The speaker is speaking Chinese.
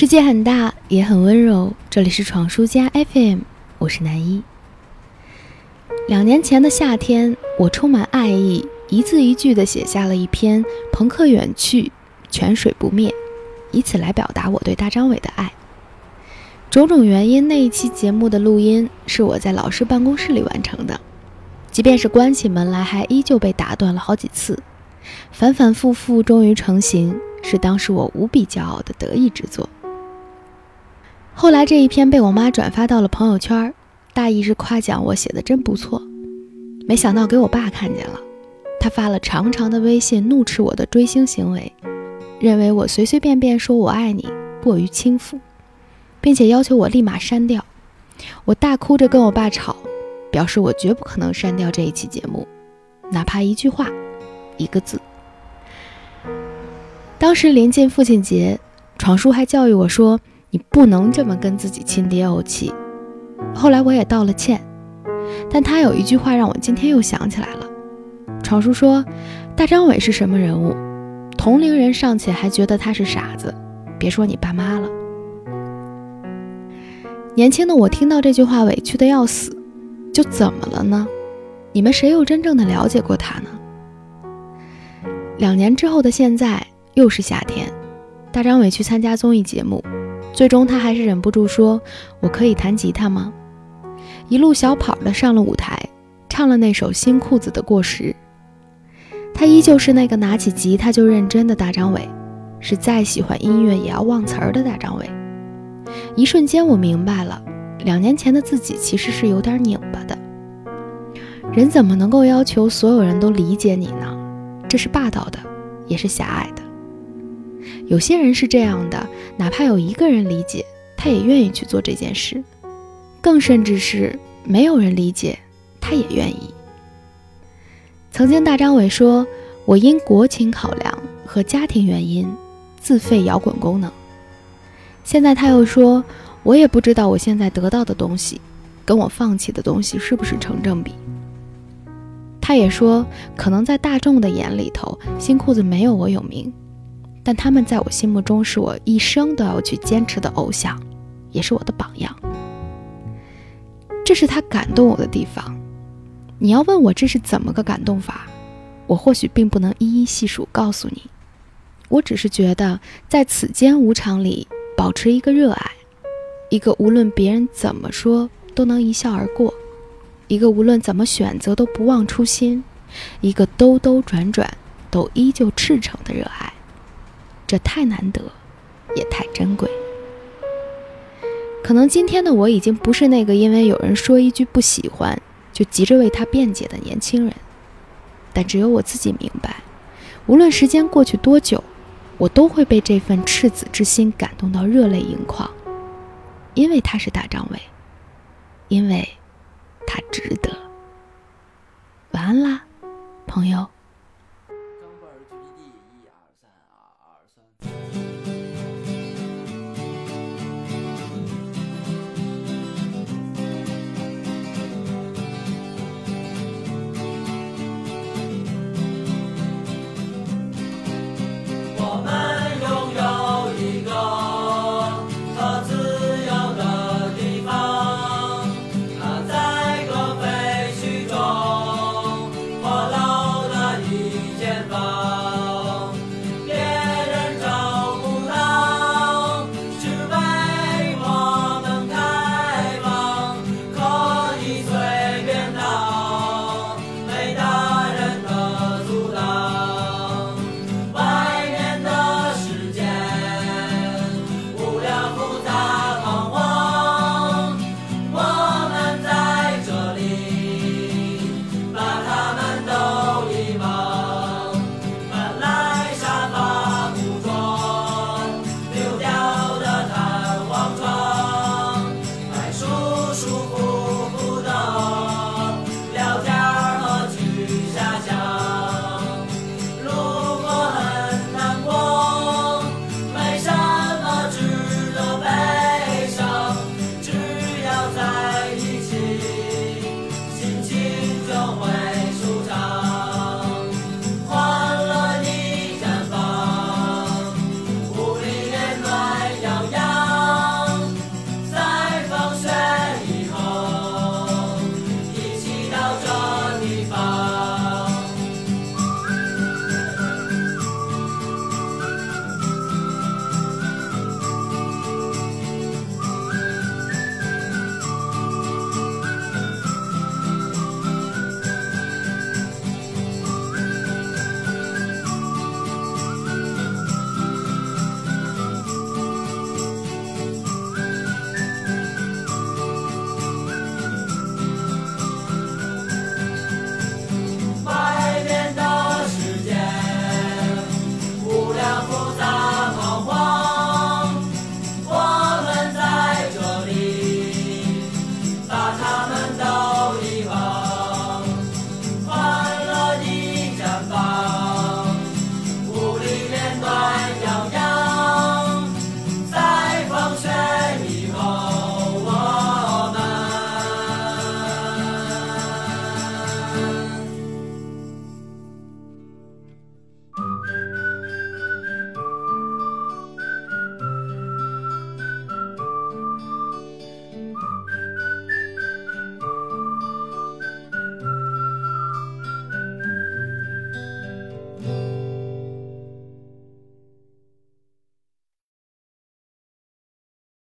世界很大，也很温柔。这里是闯书家 FM，我是南一。两年前的夏天，我充满爱意，一字一句地写下了一篇《朋克远去，泉水不灭》，以此来表达我对大张伟的爱。种种原因，那一期节目的录音是我在老师办公室里完成的，即便是关起门来，还依旧被打断了好几次，反反复复，终于成型，是当时我无比骄傲的得意之作。后来这一篇被我妈转发到了朋友圈，大意是夸奖我写的真不错。没想到给我爸看见了，他发了长长的微信，怒斥我的追星行为，认为我随随便便说我爱你过于轻浮，并且要求我立马删掉。我大哭着跟我爸吵，表示我绝不可能删掉这一期节目，哪怕一句话，一个字。当时临近父亲节，闯叔还教育我说。你不能这么跟自己亲爹怄气。后来我也道了歉，但他有一句话让我今天又想起来了。闯叔说：“大张伟是什么人物？同龄人尚且还觉得他是傻子，别说你爸妈了。”年轻的我听到这句话委屈的要死，就怎么了呢？你们谁又真正的了解过他呢？两年之后的现在，又是夏天，大张伟去参加综艺节目。最终，他还是忍不住说：“我可以弹吉他吗？”一路小跑的上了舞台，唱了那首《新裤子的过时》。他依旧是那个拿起吉他就认真的大张伟，是再喜欢音乐也要忘词儿的大张伟。一瞬间，我明白了，两年前的自己其实是有点拧巴的。人怎么能够要求所有人都理解你呢？这是霸道的，也是狭隘的。有些人是这样的，哪怕有一个人理解，他也愿意去做这件事，更甚至是没有人理解，他也愿意。曾经，大张伟说：“我因国情考量和家庭原因，自费摇滚功能。”现在他又说：“我也不知道我现在得到的东西，跟我放弃的东西是不是成正比。”他也说：“可能在大众的眼里头，新裤子没有我有名。”但他们在我心目中是我一生都要去坚持的偶像，也是我的榜样。这是他感动我的地方。你要问我这是怎么个感动法，我或许并不能一一细数告诉你。我只是觉得，在此间无常里，保持一个热爱，一个无论别人怎么说都能一笑而过，一个无论怎么选择都不忘初心，一个兜兜转转都依旧赤诚的热爱。这太难得，也太珍贵。可能今天的我已经不是那个因为有人说一句不喜欢就急着为他辩解的年轻人，但只有我自己明白，无论时间过去多久，我都会被这份赤子之心感动到热泪盈眶，因为他是大张伟，因为他值得。晚安啦，朋友。